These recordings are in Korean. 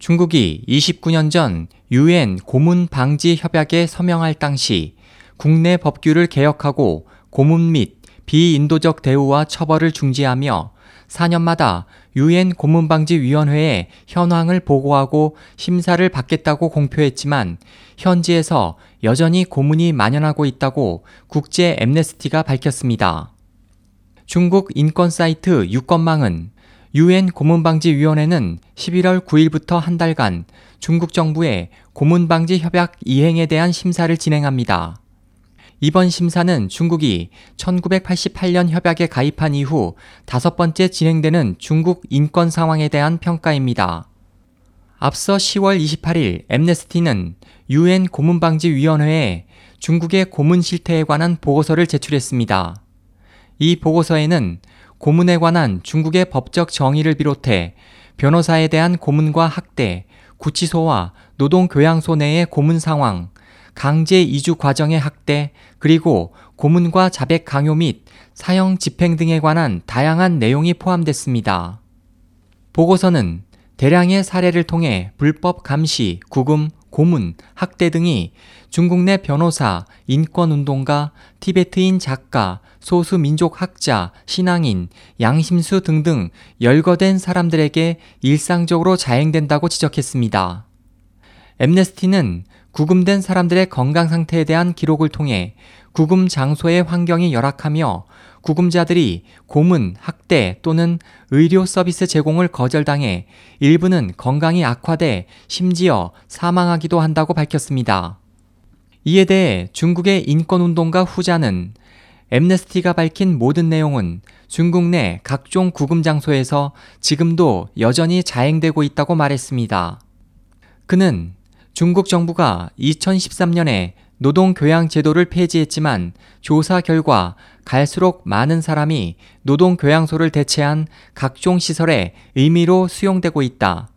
중국이 29년 전 유엔 고문 방지 협약에 서명할 당시 국내 법규를 개혁하고 고문 및 비인도적 대우와 처벌을 중지하며 4년마다 유엔 고문방지위원회에 현황을 보고하고 심사를 받겠다고 공표했지만 현지에서 여전히 고문이 만연하고 있다고 국제 엠네스티가 밝혔습니다. 중국 인권 사이트 유권망은 유엔 고문방지위원회는 11월 9일부터 한 달간 중국 정부의 고문방지 협약 이행에 대한 심사를 진행합니다. 이번 심사는 중국이 1988년 협약에 가입한 이후 다섯 번째 진행되는 중국 인권 상황에 대한 평가입니다. 앞서 10월 28일 엠네스티는 유엔 고문방지위원회에 중국의 고문 실태에 관한 보고서를 제출했습니다. 이 보고서에는 고문에 관한 중국의 법적 정의를 비롯해 변호사에 대한 고문과 학대, 구치소와 노동교양소 내의 고문 상황, 강제 이주 과정의 학대, 그리고 고문과 자백 강요 및 사형 집행 등에 관한 다양한 내용이 포함됐습니다. 보고서는 대량의 사례를 통해 불법 감시, 구금, 고문, 학대 등이 중국 내 변호사, 인권운동가, 티베트인 작가, 소수민족 학자, 신앙인, 양심수 등등 열거된 사람들에게 일상적으로 자행된다고 지적했습니다. 엠네스티는 구금된 사람들의 건강 상태에 대한 기록을 통해 구금 장소의 환경이 열악하며 구금자들이 고문, 학대 또는 의료 서비스 제공을 거절당해 일부는 건강이 악화돼 심지어 사망하기도 한다고 밝혔습니다. 이에 대해 중국의 인권운동가 후자는 엠네스티가 밝힌 모든 내용은 중국 내 각종 구금 장소에서 지금도 여전히 자행되고 있다고 말했습니다. 그는 중국 정부가 2013년에 노동교양 제도를 폐지했지만 조사 결과 갈수록 많은 사람이 노동교양소를 대체한 각종 시설에 의미로 수용되고 있다.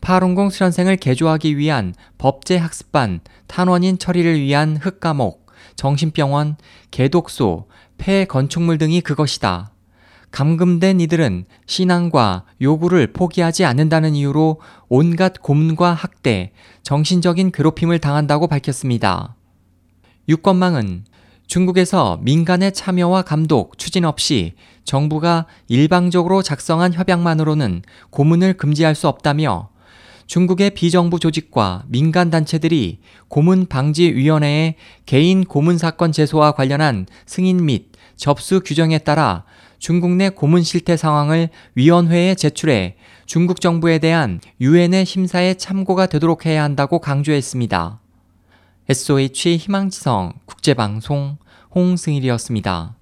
파룬공 수련생을 개조하기 위한 법제 학습반, 탄원인 처리를 위한 흑과목, 정신병원, 개독소, 폐 건축물 등이 그것이다. 감금된 이들은 신앙과 요구를 포기하지 않는다는 이유로 온갖 고문과 학대, 정신적인 괴롭힘을 당한다고 밝혔습니다. 유권망은 중국에서 민간의 참여와 감독, 추진 없이 정부가 일방적으로 작성한 협약만으로는 고문을 금지할 수 없다며 중국의 비정부 조직과 민간 단체들이 고문 방지 위원회에 개인 고문 사건 제소와 관련한 승인 및 접수 규정에 따라 중국 내 고문 실태 상황을 위원회에 제출해 중국 정부에 대한 유엔의 심사에 참고가 되도록 해야 한다고 강조했습니다. SOH 희망지성 국제방송 홍승일이었습니다.